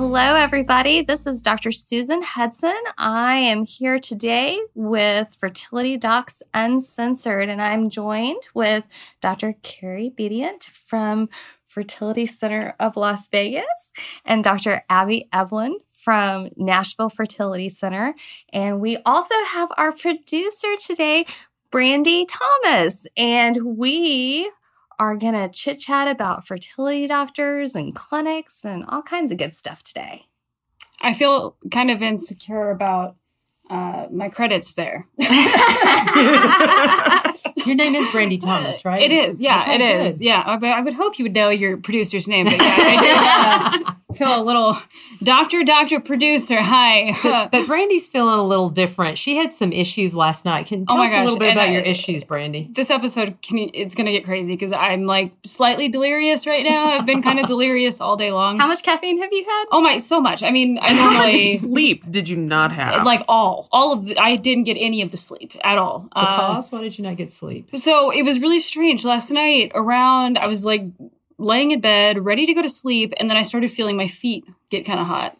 Hello, everybody. This is Dr. Susan Hudson. I am here today with Fertility Docs Uncensored, and I'm joined with Dr. Carrie Bedient from Fertility Center of Las Vegas and Dr. Abby Eblen from Nashville Fertility Center. And we also have our producer today, Brandy Thomas, and we are going to chit chat about fertility doctors and clinics and all kinds of good stuff today. I feel kind of insecure about uh, my credits there. your name is Brandy Thomas, right? It is. Yeah, okay, it good. is. Yeah, I, I, would hope you would know your producer's name. But yeah, I did uh, feel a little doctor, doctor, producer. Hi. but, but, Brandy's feeling a little different. She had some issues last night. Can oh tell oh us gosh. a little bit and about I, your issues, Brandy? This episode, can you, it's going to get crazy because I'm like slightly delirious right now. I've been kind of delirious all day long. How much caffeine have you had? Oh my, so much. I mean, I normally sleep. Did you not have like all, all of the? I didn't get any of the sleep at all. Because uh, why did you not get sleep? So it was really strange last night. Around, I was like laying in bed, ready to go to sleep, and then I started feeling my feet get kind of hot.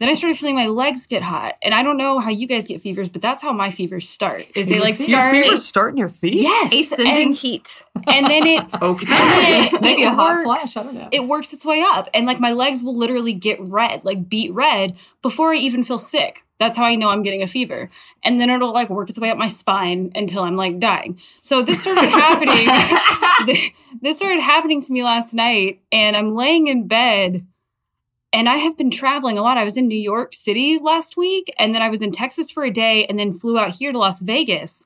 Then I started feeling my legs get hot, and I don't know how you guys get fevers, but that's how my fevers start. Is they like start? Your fevers start in your feet? Yes, ascending heat, and then it okay, then it, maybe it a hot works, flash. I don't know. It works its way up, and like my legs will literally get red, like beat red, before I even feel sick. That's how I know I'm getting a fever. And then it'll like work its way up my spine until I'm like dying. So this started happening. this started happening to me last night and I'm laying in bed and I have been traveling a lot. I was in New York City last week and then I was in Texas for a day and then flew out here to Las Vegas.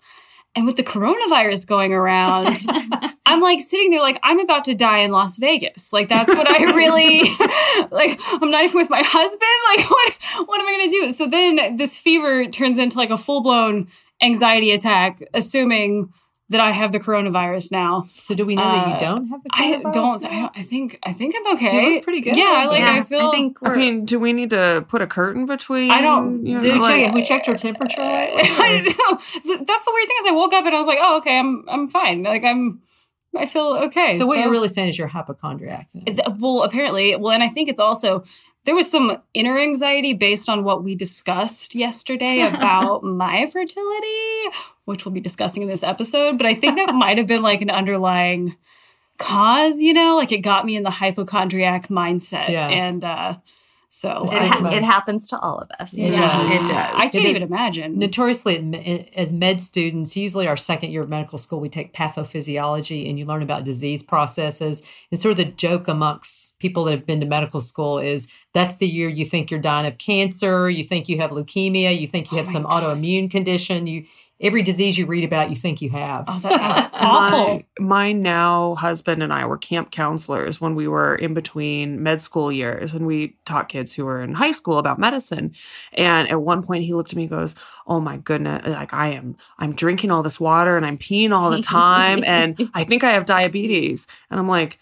And with the coronavirus going around, I'm like sitting there like I'm about to die in Las Vegas. Like that's what I really like I'm not even with my husband. Like what what am I gonna do? So then this fever turns into like a full-blown anxiety attack, assuming that I have the coronavirus now. So do we know uh, that you uh, don't have the coronavirus? I don't, I don't. I think. I think I'm okay. You look pretty good. Yeah, I like yeah, I feel. I, think I mean, do we need to put a curtain between? I don't. You know, like, have we checked her temperature? I don't know. That's the weird thing is I woke up and I was like, oh, okay, I'm I'm fine. Like I'm. I feel okay. So what so, you're really saying is you're hypochondriac. Well, apparently, well, and I think it's also there was some inner anxiety based on what we discussed yesterday about my fertility, which we'll be discussing in this episode. But I think that might have been like an underlying cause, you know, like it got me in the hypochondriac mindset. Yeah. And uh, so it, ha- it, happens to all of us. It, yeah. does. it does. I can't it, even imagine. Notoriously, eh, as med students, usually our second year of medical school, we take pathophysiology and you learn about disease processes. And sort of the joke amongst people that have been to medical school is that's the year you think you're dying of cancer, you think you have leukemia, you think you oh have oh some God. autoimmune condition. You every disease you read about, you think you have. Oh, that sounds awful. My, my, now husband and I were camp counselors when we were in between med school years, and we taught kids who were in high school about medicine. And at one point, he looked at me and goes, "Oh my goodness! Like I am, I'm drinking all this water and I'm peeing all the time, and I think I have diabetes." And I'm like.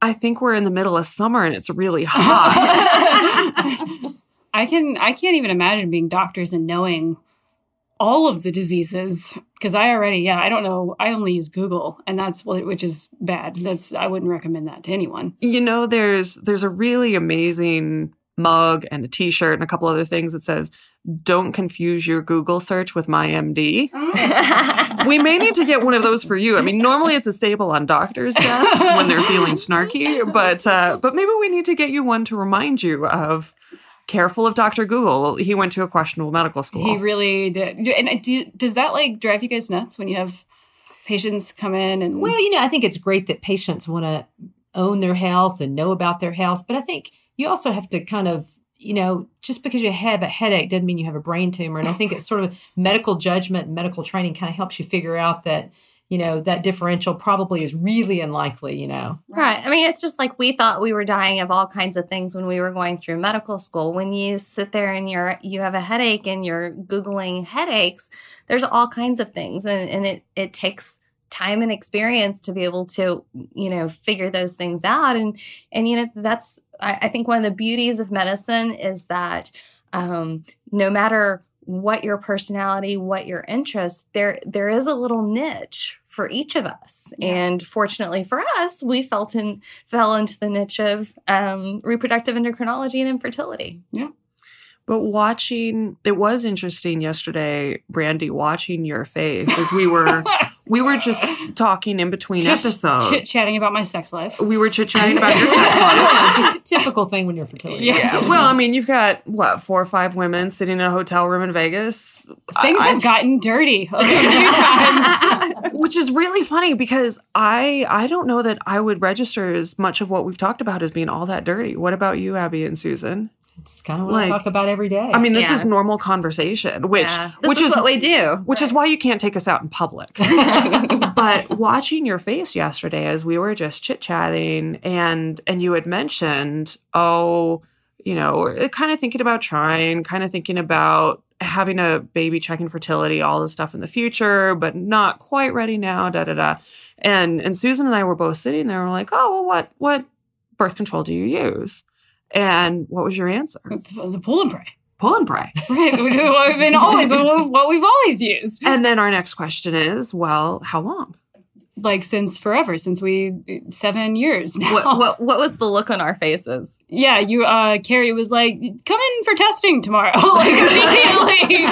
I think we're in the middle of summer and it's really hot. I can I can't even imagine being doctors and knowing all of the diseases because I already yeah I don't know I only use Google and that's what which is bad that's I wouldn't recommend that to anyone. You know there's there's a really amazing mug and a t-shirt and a couple other things that says don't confuse your Google search with my MD. we may need to get one of those for you. I mean, normally it's a staple on doctors' desks when they're feeling snarky, but uh, but maybe we need to get you one to remind you of careful of Dr. Google. He went to a questionable medical school. He really did. And uh, do, does that like drive you guys nuts when you have patients come in and Well, you know, I think it's great that patients want to own their health and know about their health, but I think you also have to kind of you know, just because you have a headache doesn't mean you have a brain tumor. And I think it's sort of medical judgment and medical training kind of helps you figure out that you know, that differential probably is really unlikely, you know. Right. I mean, it's just like we thought we were dying of all kinds of things when we were going through medical school. When you sit there and you're you have a headache and you're googling headaches, there's all kinds of things and, and it it takes time and experience to be able to you know figure those things out and and you know that's i, I think one of the beauties of medicine is that um, no matter what your personality what your interests there there is a little niche for each of us. Yeah. and fortunately for us we felt in fell into the niche of um, reproductive endocrinology and infertility. Yeah. But watching, it was interesting yesterday, Brandy, watching your face as we were, we were just talking in between just episodes, chit chatting about my sex life. We were chit chatting about your sex life. typical thing when you're fertility. Yeah. yeah. Well, I mean, you've got what four or five women sitting in a hotel room in Vegas. Things I, have gotten dirty, which is really funny because I I don't know that I would register as much of what we've talked about as being all that dirty. What about you, Abby and Susan? It's kind of what like, I talk about every day. I mean, this yeah. is normal conversation, which yeah. which is, is, what we do. Which right. is why you can't take us out in public. but watching your face yesterday as we were just chit chatting, and and you had mentioned, oh, you know, uh, kind of thinking about trying, kind of thinking about having a baby, checking fertility, all this stuff in the future, but not quite ready now. Da da da. And and Susan and I were both sitting there, and we're like, oh, well, what what birth control do you use? And what was your answer? It's the pull and pray. Pull and pray. Right. What we've been always what we've always used. And then our next question is, well, how long? Like since forever, since we seven years now. What, what, what was the look on our faces? Yeah, you uh Carrie was like, come in for testing tomorrow. like immediately.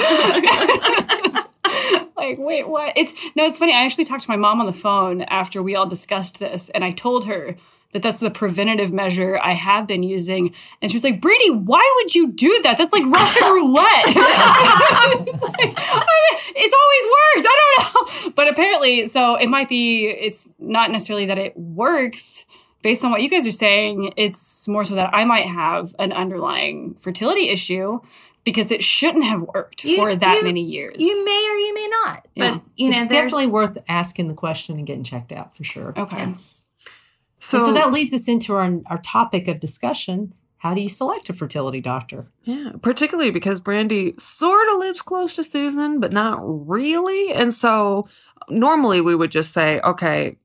like, wait, what? It's no, it's funny. I actually talked to my mom on the phone after we all discussed this, and I told her that that's the preventative measure I have been using. And she was like, Brady, why would you do that? That's like Russian roulette. it's, like, I it's always works. I don't know. But apparently, so it might be, it's not necessarily that it works based on what you guys are saying. It's more so that I might have an underlying fertility issue because it shouldn't have worked you, for that you, many years. You may or you may not. Yeah. But you know, it's definitely worth asking the question and getting checked out for sure. Okay. Yes. So, so that leads us into our, our topic of discussion. How do you select a fertility doctor? Yeah, particularly because Brandy sort of lives close to Susan, but not really. And so normally we would just say, okay,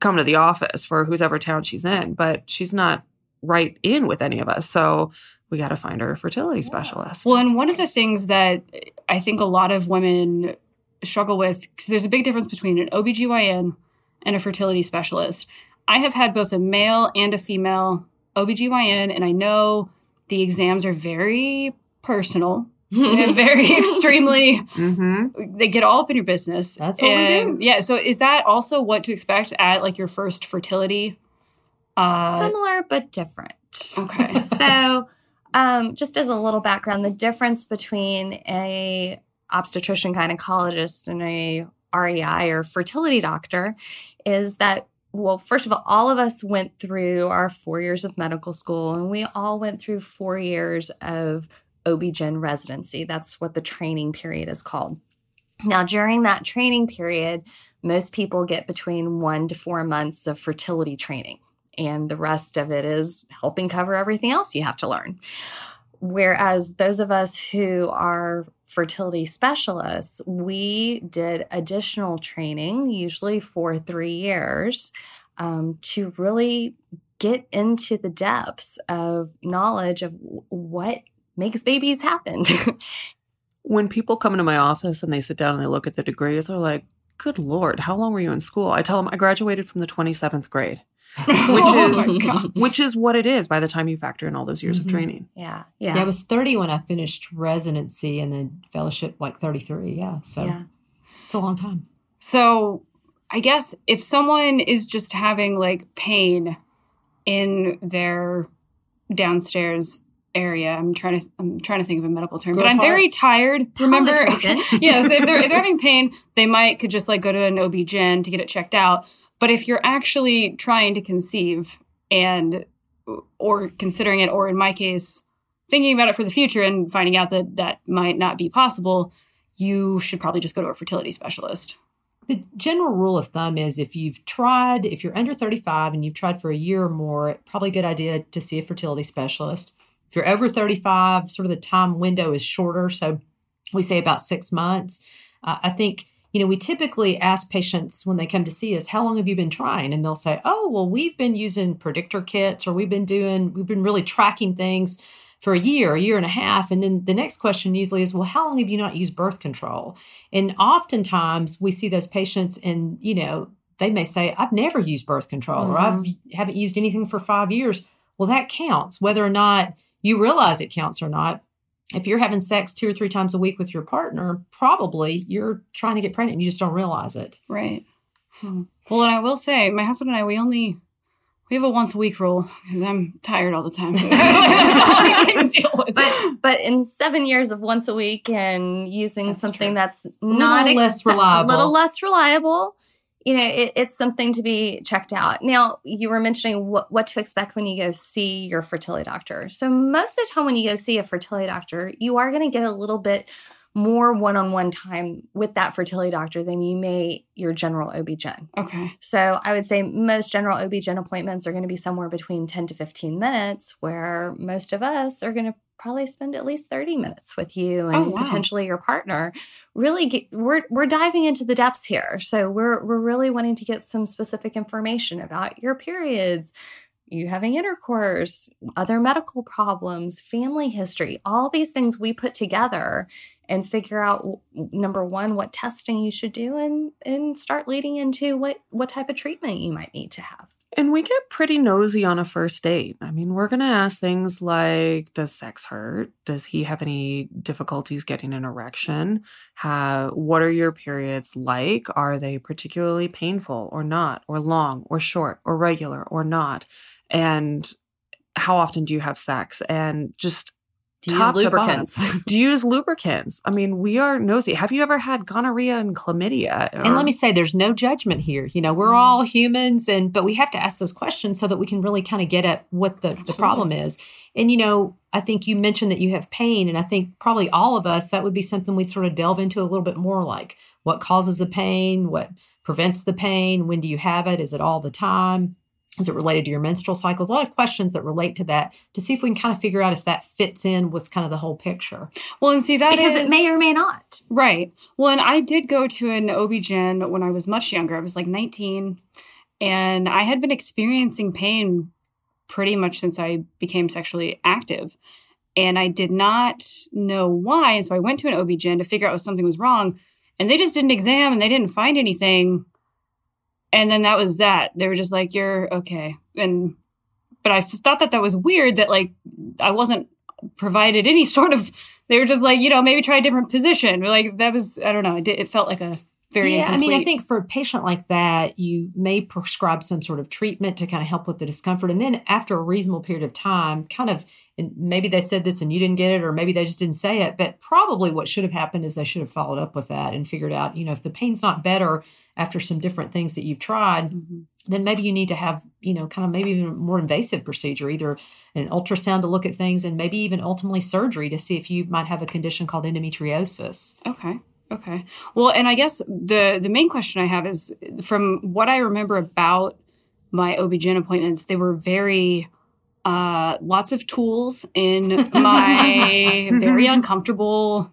come to the office for whoever town she's in, but she's not right in with any of us. So we got to find her a fertility specialist. Well, and one of the things that I think a lot of women struggle with, because there's a big difference between an OBGYN and a fertility specialist. I have had both a male and a female OBGYN, and I know the exams are very personal and very extremely mm-hmm. they get all up in your business. That's what and, we do. Yeah. So is that also what to expect at like your first fertility? Uh, Similar but different. Okay. so um, just as a little background, the difference between a obstetrician gynecologist and a REI or fertility doctor is that well, first of all, all of us went through our four years of medical school, and we all went through four years of OB-GYN residency. That's what the training period is called. Now, during that training period, most people get between one to four months of fertility training, and the rest of it is helping cover everything else you have to learn. Whereas those of us who are fertility specialists, we did additional training, usually for three years, um, to really get into the depths of knowledge of what makes babies happen. when people come into my office and they sit down and they look at the degrees, they're like, Good Lord, how long were you in school? I tell them I graduated from the 27th grade. which oh is which is what it is by the time you factor in all those years mm-hmm. of training. Yeah, yeah. Yeah, I was 30 when I finished residency and then fellowship like 33. Yeah, so yeah. it's a long time. So I guess if someone is just having like pain in their downstairs area. I'm trying to I'm trying to think of a medical term, but I'm very tired. Remember? yes, if they're if they're having pain, they might could just like go to an OB-GYN to get it checked out. But if you're actually trying to conceive and or considering it, or in my case, thinking about it for the future and finding out that that might not be possible, you should probably just go to a fertility specialist. The general rule of thumb is if you've tried, if you're under 35 and you've tried for a year or more, probably a good idea to see a fertility specialist. If you're over 35, sort of the time window is shorter. So we say about six months. Uh, I think you know, we typically ask patients when they come to see us, how long have you been trying? And they'll say, oh, well, we've been using predictor kits or we've been doing, we've been really tracking things for a year, a year and a half. And then the next question usually is, well, how long have you not used birth control? And oftentimes we see those patients and, you know, they may say, I've never used birth control mm-hmm. or I haven't used anything for five years. Well, that counts, whether or not you realize it counts or not. If you're having sex two or three times a week with your partner, probably you're trying to get pregnant and you just don't realize it. Right. Hmm. Well, and I will say, my husband and I, we only we have a once a week rule because I'm tired all the time. but but in seven years of once a week and using that's something true. that's not ex- less reliable, a little less reliable, you know, it, it's something to be checked out. Now, you were mentioning what, what to expect when you go see your fertility doctor. So most of the time, when you go see a fertility doctor, you are going to get a little bit more one-on-one time with that fertility doctor than you may your general OB-GYN. Okay. So I would say most general OB-GYN appointments are going to be somewhere between 10 to 15 minutes where most of us are going to probably spend at least 30 minutes with you oh, and oh, wow. potentially your partner. Really get, we're we're diving into the depths here. So we're we're really wanting to get some specific information about your periods, you having intercourse, other medical problems, family history, all these things we put together and figure out number one what testing you should do and and start leading into what what type of treatment you might need to have and we get pretty nosy on a first date. I mean, we're going to ask things like Does sex hurt? Does he have any difficulties getting an erection? How, what are your periods like? Are they particularly painful or not, or long or short or regular or not? And how often do you have sex? And just do you use lubricants? Do you use lubricants? I mean, we are nosy. Have you ever had gonorrhea and chlamydia? Or... And let me say, there's no judgment here. You know, we're mm. all humans, and but we have to ask those questions so that we can really kind of get at what the, the problem is. And you know, I think you mentioned that you have pain, and I think probably all of us that would be something we'd sort of delve into a little bit more, like what causes the pain, what prevents the pain, when do you have it, is it all the time? Is it related to your menstrual cycles? A lot of questions that relate to that to see if we can kind of figure out if that fits in with kind of the whole picture. Well, and see that because is, it may or may not. Right. Well, and I did go to an OB-GYN when I was much younger. I was like 19 and I had been experiencing pain pretty much since I became sexually active. And I did not know why. And so I went to an OB-GYN to figure out if something was wrong. And they just did an exam and they didn't find anything and then that was that. They were just like you're okay. And but i thought that that was weird that like i wasn't provided any sort of they were just like you know maybe try a different position. Like that was i don't know. It, did, it felt like a very yeah incomplete. i mean i think for a patient like that you may prescribe some sort of treatment to kind of help with the discomfort and then after a reasonable period of time kind of and maybe they said this and you didn't get it or maybe they just didn't say it but probably what should have happened is they should have followed up with that and figured out you know if the pain's not better after some different things that you've tried, mm-hmm. then maybe you need to have, you know, kind of maybe even a more invasive procedure, either an ultrasound to look at things and maybe even ultimately surgery to see if you might have a condition called endometriosis. Okay. Okay. Well, and I guess the the main question I have is from what I remember about my OB/GYN appointments, they were very uh, lots of tools in my very uncomfortable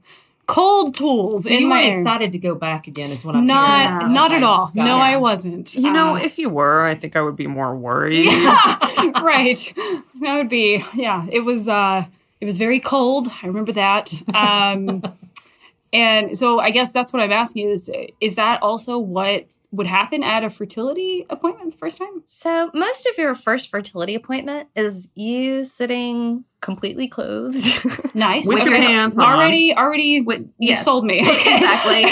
cold tools. So you weren't excited to go back again, is what I'm not hearing. not okay. at all. Got no, it. I wasn't. You know, uh, if you were, I think I would be more worried. Yeah, right. That would be. Yeah, it was. uh It was very cold. I remember that. Um And so I guess that's what I'm asking is is that also what would happen at a fertility appointment the first time? So, most of your first fertility appointment is you sitting completely clothed. Nice. With okay. your pants on. Already, already, you yes. sold me. exactly.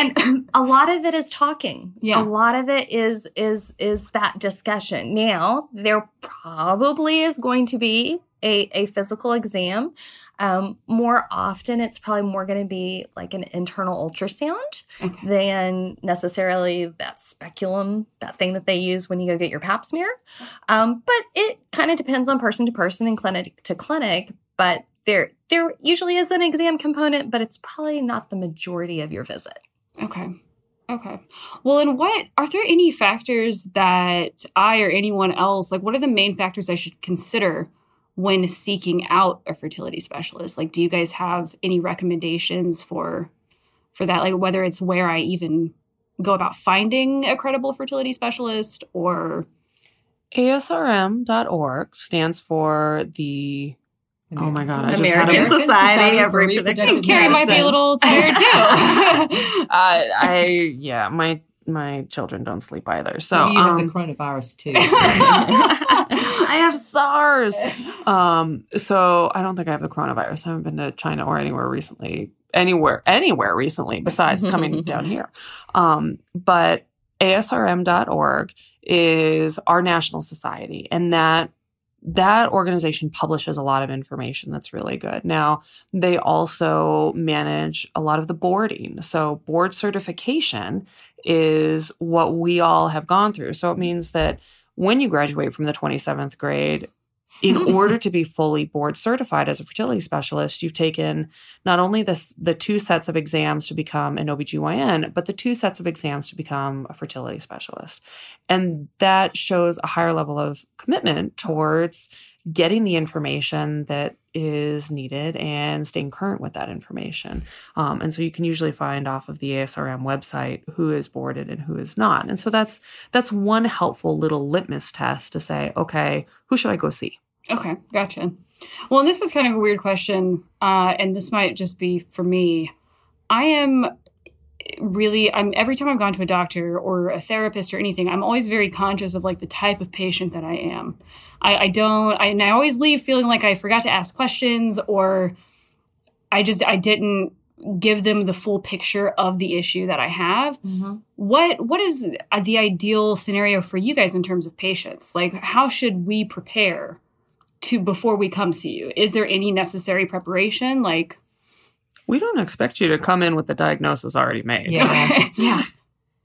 and, and, a lot of it is talking. Yeah. A lot of it is is is that discussion. Now, there probably is going to be a, a physical exam. Um, more often, it's probably more going to be like an internal ultrasound okay. than necessarily that speculum, that thing that they use when you go get your pap smear. Um, but it kind of depends on person to person and clinic to clinic. But there, there usually is an exam component, but it's probably not the majority of your visit. Okay. Okay. Well, and what are there any factors that I or anyone else like? What are the main factors I should consider when seeking out a fertility specialist? Like, do you guys have any recommendations for for that? Like whether it's where I even go about finding a credible fertility specialist or ASRM.org stands for the Oh my god! I American, American Society of Reproductive Carrie might be a little tired too. uh, I yeah, my my children don't sleep either. So Maybe you um, have the um, coronavirus too. I have SARS. Um, so I don't think I have the coronavirus. I haven't been to China or anywhere recently. Anywhere, anywhere recently besides coming down here. Um, but ASRM.org is our national society, and that that organization publishes a lot of information that's really good. Now, they also manage a lot of the boarding. So, board certification is what we all have gone through. So, it means that when you graduate from the 27th grade, in order to be fully board certified as a fertility specialist, you've taken not only this, the two sets of exams to become an OBGYN, but the two sets of exams to become a fertility specialist. And that shows a higher level of commitment towards getting the information that is needed and staying current with that information. Um, and so you can usually find off of the ASRM website who is boarded and who is not. And so that's that's one helpful little litmus test to say, okay, who should I go see? Okay, gotcha. Well, this is kind of a weird question, uh, and this might just be for me. I am really i'm every time i've gone to a doctor or a therapist or anything i'm always very conscious of like the type of patient that i am i, I don't I, and i always leave feeling like i forgot to ask questions or i just i didn't give them the full picture of the issue that i have mm-hmm. what what is the ideal scenario for you guys in terms of patients like how should we prepare to before we come see you? Is there any necessary preparation? Like, we don't expect you to come in with the diagnosis already made. Yeah. Okay. yeah.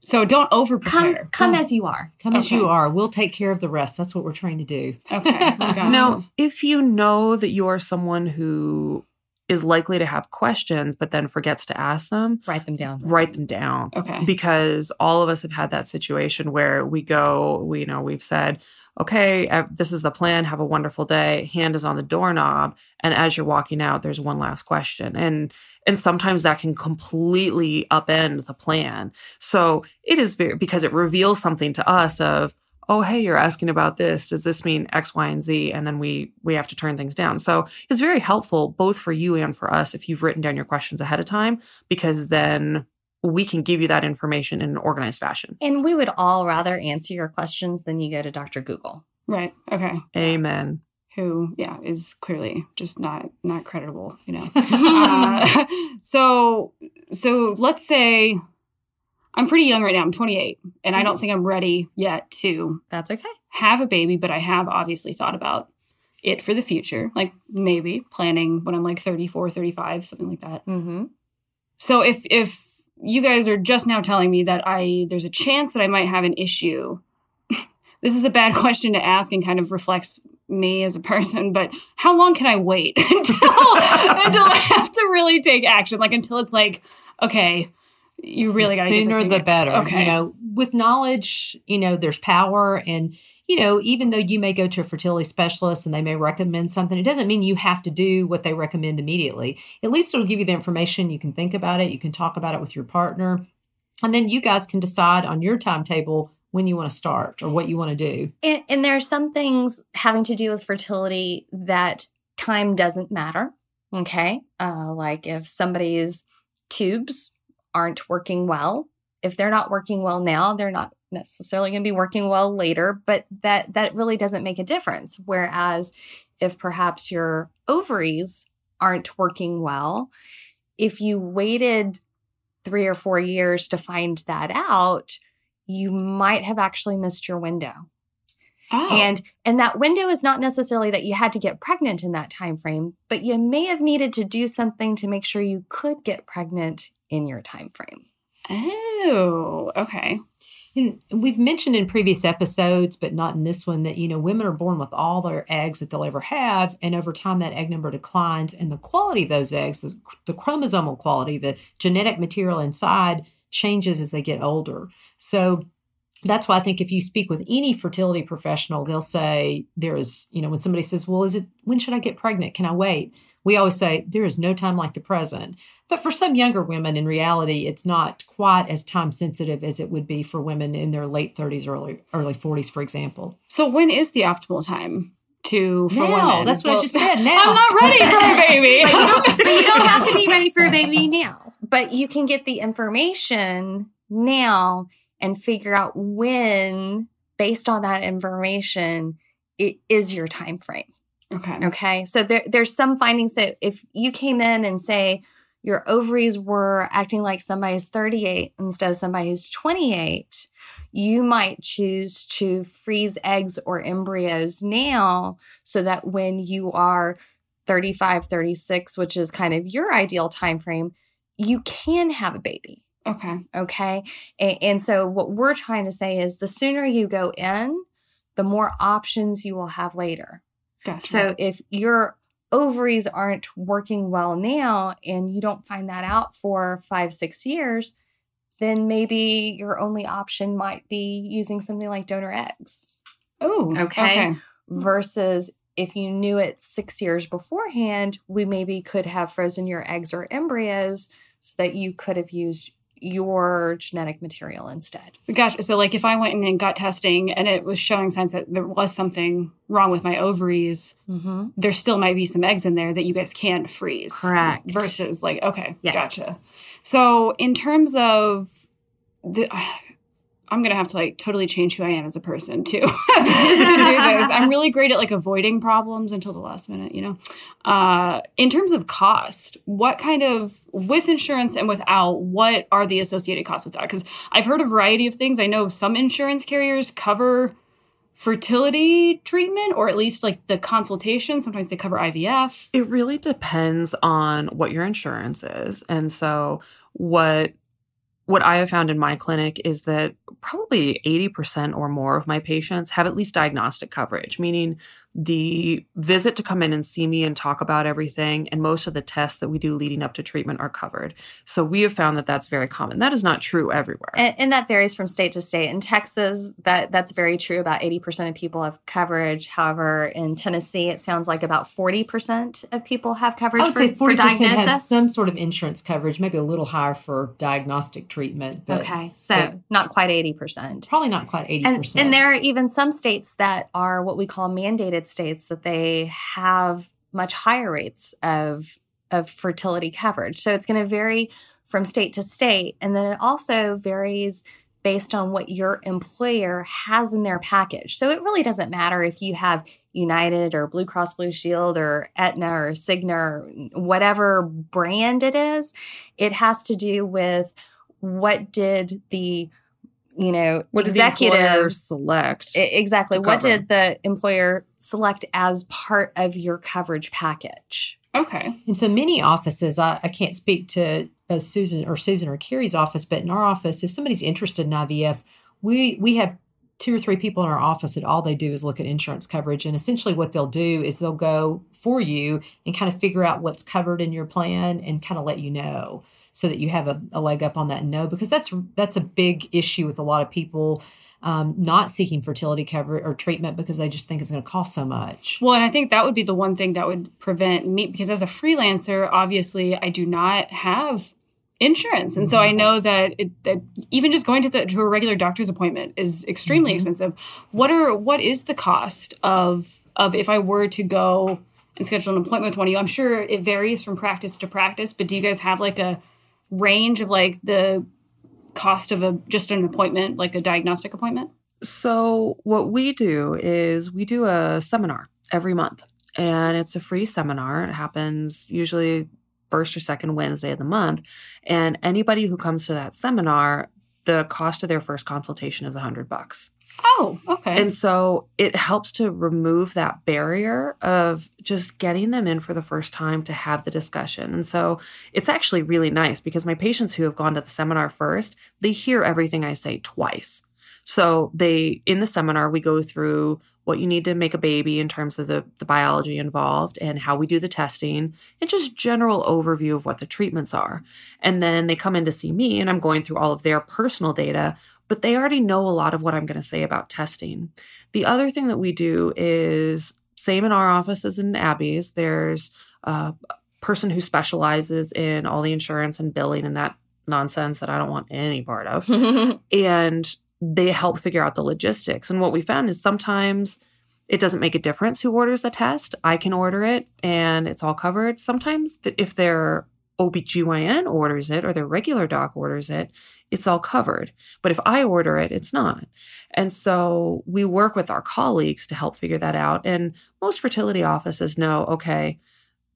So don't over prepare. Come, come as you are. Come okay. as you are. We'll take care of the rest. That's what we're trying to do. Okay. now, if you know that you are someone who is likely to have questions but then forgets to ask them write them down write them down okay because all of us have had that situation where we go we you know we've said okay, uh, this is the plan. Have a wonderful day. Hand is on the doorknob. And as you're walking out, there's one last question. And and sometimes that can completely upend the plan. So it is very because it reveals something to us of, oh, hey, you're asking about this. Does this mean X, Y, and Z? And then we we have to turn things down. So it's very helpful both for you and for us if you've written down your questions ahead of time, because then we can give you that information in an organized fashion. And we would all rather answer your questions than you go to Dr. Google. Right. Okay. Amen. Who, yeah, is clearly just not not credible, you know. uh, so, so let's say I'm pretty young right now. I'm 28, and I don't mm-hmm. think I'm ready yet to. That's okay. Have a baby, but I have obviously thought about it for the future, like maybe planning when I'm like 34, 35, something like that. Mm-hmm. So if if you guys are just now telling me that I there's a chance that I might have an issue. this is a bad question to ask and kind of reflects me as a person, but how long can I wait until, until I have to really take action? Like until it's like, okay, you really got to sooner the better. Okay. You know, with knowledge, you know, there's power and you know, even though you may go to a fertility specialist and they may recommend something, it doesn't mean you have to do what they recommend immediately. At least it'll give you the information. You can think about it. You can talk about it with your partner. And then you guys can decide on your timetable when you want to start or what you want to do. And, and there are some things having to do with fertility that time doesn't matter. Okay. Uh, like if somebody's tubes aren't working well, if they're not working well now, they're not necessarily going to be working well later, but that that really doesn't make a difference. Whereas if perhaps your ovaries aren't working well, if you waited 3 or 4 years to find that out, you might have actually missed your window. Oh. And and that window is not necessarily that you had to get pregnant in that time frame, but you may have needed to do something to make sure you could get pregnant in your time frame. Oh, okay. And we've mentioned in previous episodes, but not in this one, that you know women are born with all their eggs that they'll ever have, and over time that egg number declines, and the quality of those eggs, the, the chromosomal quality, the genetic material inside, changes as they get older. So that's why I think if you speak with any fertility professional, they'll say there is, you know, when somebody says, Well, is it when should I get pregnant? Can I wait? We always say there is no time like the present. But for some younger women, in reality, it's not quite as time sensitive as it would be for women in their late 30s, early early 40s, for example. So when is the optimal time? To for now, women. that's what I just said. Now I'm not ready for a baby. but, you don't, but you don't have to be ready for a baby now. But you can get the information now and figure out when, based on that information, it is your time frame. Okay. Okay. So there, there's some findings that if you came in and say your ovaries were acting like somebody who's 38 instead of somebody who's 28, you might choose to freeze eggs or embryos now so that when you are 35, 36, which is kind of your ideal time frame, you can have a baby. Okay. Okay. And, and, so, what we're trying to say is the sooner you go in, the more options you will have later. Gotcha. So, if your ovaries aren't working well now and you don't find that out for five, six years, then maybe your only option might be using something like donor eggs. Oh, okay. okay. Versus if you knew it six years beforehand, we maybe could have frozen your eggs or embryos so that you could have used your genetic material instead. Gotcha. So, like, if I went in and got testing and it was showing signs that there was something wrong with my ovaries, mm-hmm. there still might be some eggs in there that you guys can't freeze. Correct. Versus, like, okay, yes. gotcha. So, in terms of the, I'm gonna have to like totally change who I am as a person too to do this. I'm really great at like avoiding problems until the last minute, you know. Uh, in terms of cost, what kind of with insurance and without, what are the associated costs with that? Because I've heard a variety of things. I know some insurance carriers cover fertility treatment or at least like the consultation sometimes they cover ivf it really depends on what your insurance is and so what what I have found in my clinic is that probably 80% or more of my patients have at least diagnostic coverage, meaning the visit to come in and see me and talk about everything and most of the tests that we do leading up to treatment are covered. So we have found that that's very common. That is not true everywhere. And, and that varies from state to state. In texas that that's very true. About 80% of people have coverage. However in tennessee it sounds like about 40% of people have coverage I would for, say 40% for diagnosis. have some sort of insurance coverage maybe a little higher for diagnostic treatment but, okay so but not quite 80% probably not quite 80% and, and there are even some states that are what we call mandated United States that they have much higher rates of of fertility coverage. So it's going to vary from state to state and then it also varies based on what your employer has in their package. So it really doesn't matter if you have United or Blue Cross Blue Shield or Aetna or Cigna or whatever brand it is. It has to do with what did the you know, what executives select exactly what did the employer select as part of your coverage package. Okay. And so many offices, I, I can't speak to uh, Susan or Susan or Carrie's office, but in our office, if somebody's interested in IVF, we we have two or three people in our office that all they do is look at insurance coverage. And essentially, what they'll do is they'll go for you and kind of figure out what's covered in your plan and kind of let you know so that you have a, a leg up on that no because that's that's a big issue with a lot of people um, not seeking fertility cover or treatment because they just think it's going to cost so much. Well, and I think that would be the one thing that would prevent me because as a freelancer, obviously, I do not have insurance, and so I know that it, that even just going to the to a regular doctor's appointment is extremely mm-hmm. expensive. What are what is the cost of of if I were to go and schedule an appointment with one of you? I'm sure it varies from practice to practice, but do you guys have like a range of like the cost of a just an appointment, like a diagnostic appointment? So what we do is we do a seminar every month, and it's a free seminar. It happens usually first or second Wednesday of the month, and anybody who comes to that seminar, the cost of their first consultation is a hundred bucks. Oh, okay. And so it helps to remove that barrier of just getting them in for the first time to have the discussion. And so it's actually really nice because my patients who have gone to the seminar first, they hear everything I say twice. So they in the seminar we go through what you need to make a baby in terms of the, the biology involved and how we do the testing and just general overview of what the treatments are. And then they come in to see me and I'm going through all of their personal data but they already know a lot of what I'm going to say about testing. The other thing that we do is same in our office as in Abby's. There's a person who specializes in all the insurance and billing and that nonsense that I don't want any part of. and they help figure out the logistics. And what we found is sometimes it doesn't make a difference who orders a test. I can order it and it's all covered. Sometimes if their OBGYN orders it or their regular doc orders it, it's all covered. But if I order it, it's not. And so we work with our colleagues to help figure that out. And most fertility offices know, okay,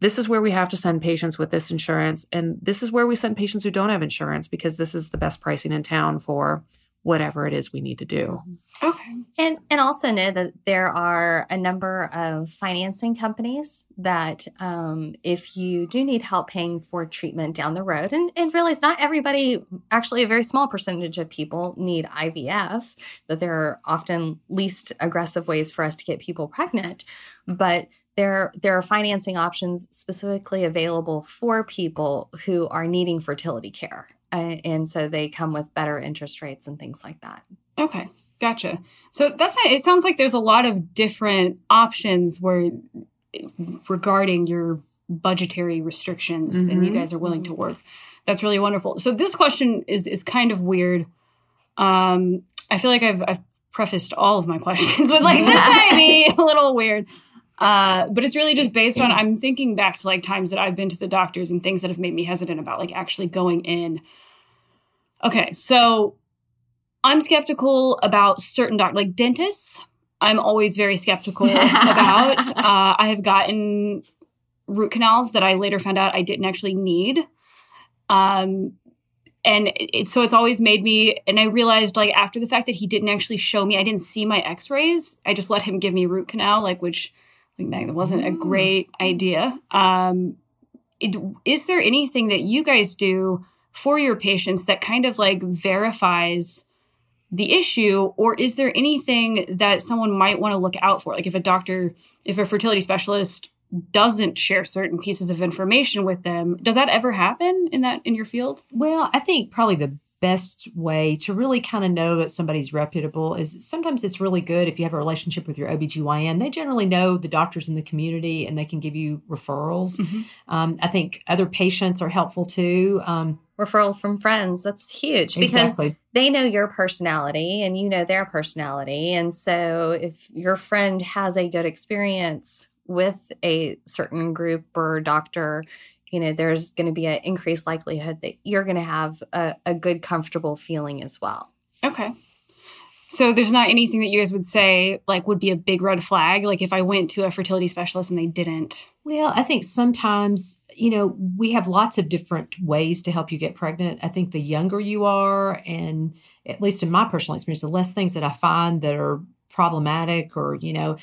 this is where we have to send patients with this insurance. And this is where we send patients who don't have insurance because this is the best pricing in town for whatever it is we need to do. Okay. And and also know that there are a number of financing companies that um, if you do need help paying for treatment down the road, and, and really it's not everybody, actually a very small percentage of people need IVF, that there are often least aggressive ways for us to get people pregnant. But there there are financing options specifically available for people who are needing fertility care uh, and so they come with better interest rates and things like that. Okay gotcha. So that's it. Sounds like there's a lot of different options where regarding your budgetary restrictions mm-hmm. and you mm-hmm. guys are willing to work. That's really wonderful. So this question is is kind of weird. Um i feel like i've i've prefaced all of my questions with like this might be a little weird. Uh, but it's really just based on I'm thinking back to like times that I've been to the doctors and things that have made me hesitant about like actually going in. Okay, so I'm skeptical about certain doc like dentists. I'm always very skeptical about. Uh, I have gotten root canals that I later found out I didn't actually need. Um, and it, so it's always made me and i realized like after the fact that he didn't actually show me i didn't see my x-rays i just let him give me root canal like which like that wasn't a mm. great idea. Um, it, is there anything that you guys do for your patients that kind of like verifies the issue or is there anything that someone might want to look out for? Like if a doctor if a fertility specialist doesn't share certain pieces of information with them does that ever happen in that in your field? Well i think probably the best way to really kind of know that somebody's reputable is sometimes it's really good if you have a relationship with your OBGYN. They generally know the doctors in the community and they can give you referrals. Mm-hmm. Um, I think other patients are helpful too. Um, Referral from friends, that's huge because exactly. they know your personality and you know their personality. And so if your friend has a good experience with a certain group or doctor, you know there's going to be an increased likelihood that you're going to have a, a good comfortable feeling as well. Okay. So there's not anything that you guys would say like would be a big red flag? Like if i went to a fertility specialist and they didn't? Well i think sometimes you know we have lots of different ways to help you get pregnant. I think the younger you are and at least in my personal experience the less things that i find that are problematic or you know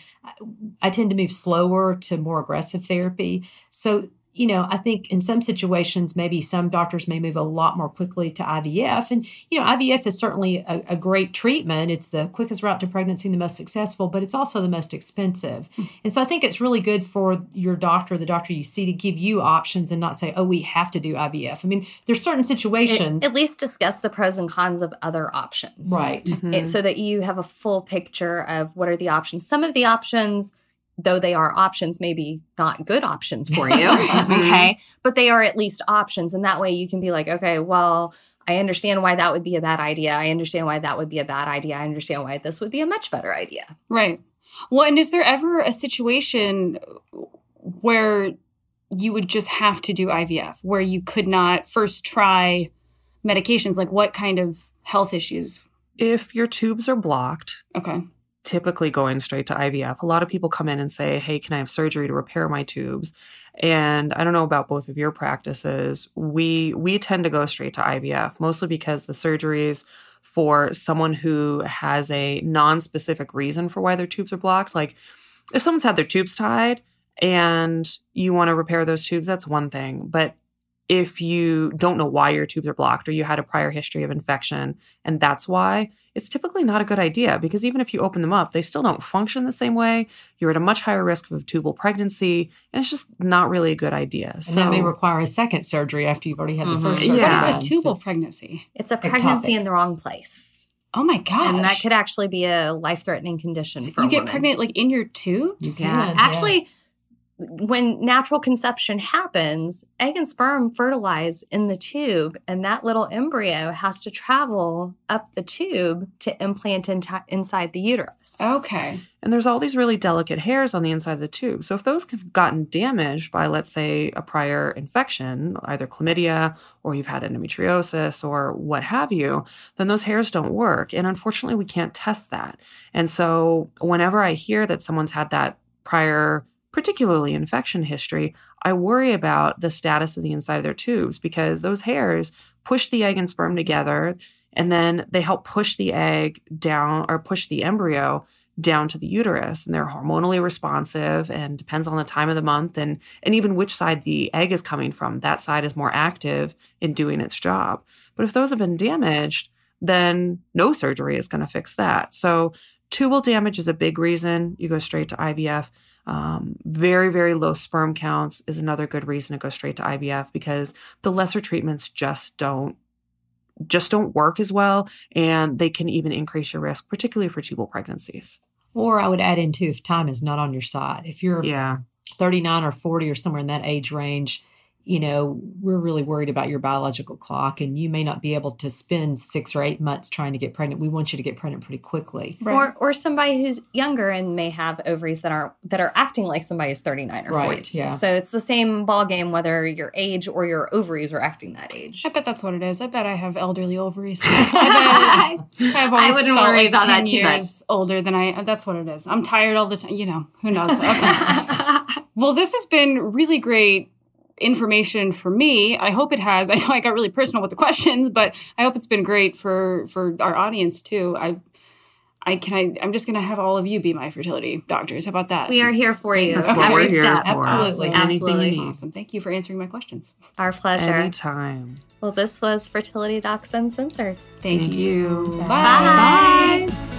I tend to move slower to more aggressive therapy. So you know, I think in some situations, maybe some doctors may move a lot more quickly to IVF. And, you know, IVF is certainly a, a, great treatment. It's the quickest route to pregnancy and the most successful, but it's also the most expensive. Mm-hmm. And so I think it's really good for your doctor, the doctor you see, to give you options and not say, oh, we have to do IVF. I mean, there's certain situations. It, at least discuss the pros and cons of other options. Right. Mm-hmm. It, so that you have a full picture of what are the options. Some of the options though they are options, maybe not good options for you. Mm-hmm. okay. But they are at least options. And that way you can be like, okay, well, I understand why that would be a bad idea. I understand why that would be a bad idea. I understand why this would be a much better idea. Right. Well, and is there ever a situation where you would just have to do IVF, where you could not first try medications? Like what kind of health issues? If your tubes are blocked. Okay typically going straight to IVF. A lot of people come in and say, Hey, can I have surgery to repair my tubes? And I don't know about both of your practices. We we tend to go straight to IVF, mostly because the surgeries for someone who has a non-specific reason for why their tubes are blocked, like if someone's had their tubes tied and you want to repair those tubes, that's one thing. But if you don't know why your tubes are blocked or you had a prior history of infection and that's why, it's typically not a good idea because even if you open them up, they still don't function the same way. You're at a much higher risk of tubal pregnancy, and it's just not really a good idea. And so, that may require a second surgery after you've already had mm-hmm. the first surgery. Yeah. What is a tubal pregnancy? It's a pregnancy Ectopic. in the wrong place. Oh my gosh. And that could actually be a life threatening condition so for you get woman. pregnant like in your tubes? You can. Yeah. Yeah. Actually, when natural conception happens, egg and sperm fertilize in the tube, and that little embryo has to travel up the tube to implant in inside the uterus. Okay. And there's all these really delicate hairs on the inside of the tube. So if those have gotten damaged by, let's say, a prior infection, either chlamydia or you've had endometriosis or what have you, then those hairs don't work. And unfortunately, we can't test that. And so whenever I hear that someone's had that prior particularly infection history, I worry about the status of the inside of their tubes because those hairs push the egg and sperm together and then they help push the egg down or push the embryo down to the uterus and they're hormonally responsive and depends on the time of the month and and even which side the egg is coming from. That side is more active in doing its job. But if those have been damaged then no surgery is going to fix that. So tubal damage is a big reason. You go straight to IVF um, very, very low sperm counts is another good reason to go straight to IVF because the lesser treatments just don't just don't work as well and they can even increase your risk particularly for tubal pregnancies. Or i would add in too if time is not on your side. If you're yeah. 39 or 40 or somewhere in that age range you know, we're really worried about your biological clock and you may not be able to spend six or eight months trying to get pregnant. We want you to get pregnant pretty quickly. Right. Or or somebody who's younger and may have ovaries that are that are acting like somebody who's 39 or 40. Right, yeah. So it's the same ball game whether your age or your ovaries are acting that age. I bet that's what it is. I bet I have elderly ovaries. I, bet, I've always I wouldn't felt worry like about 10 that too years much. older than I that's what it is. I'm tired all the time, you know. Who knows? Okay. well, this has been really great information for me. I hope it has. I know I got really personal with the questions, but I hope it's been great for for our audience too. I I can I I'm just gonna have all of you be my fertility doctors. How about that? We are here for you. That's what every we're here step. for. Absolutely. Absolutely. you need. awesome. Thank you for answering my questions. Our pleasure. Anytime. Well, this was Fertility Docs Uncensored. Thank, Thank you. Bye. Bye.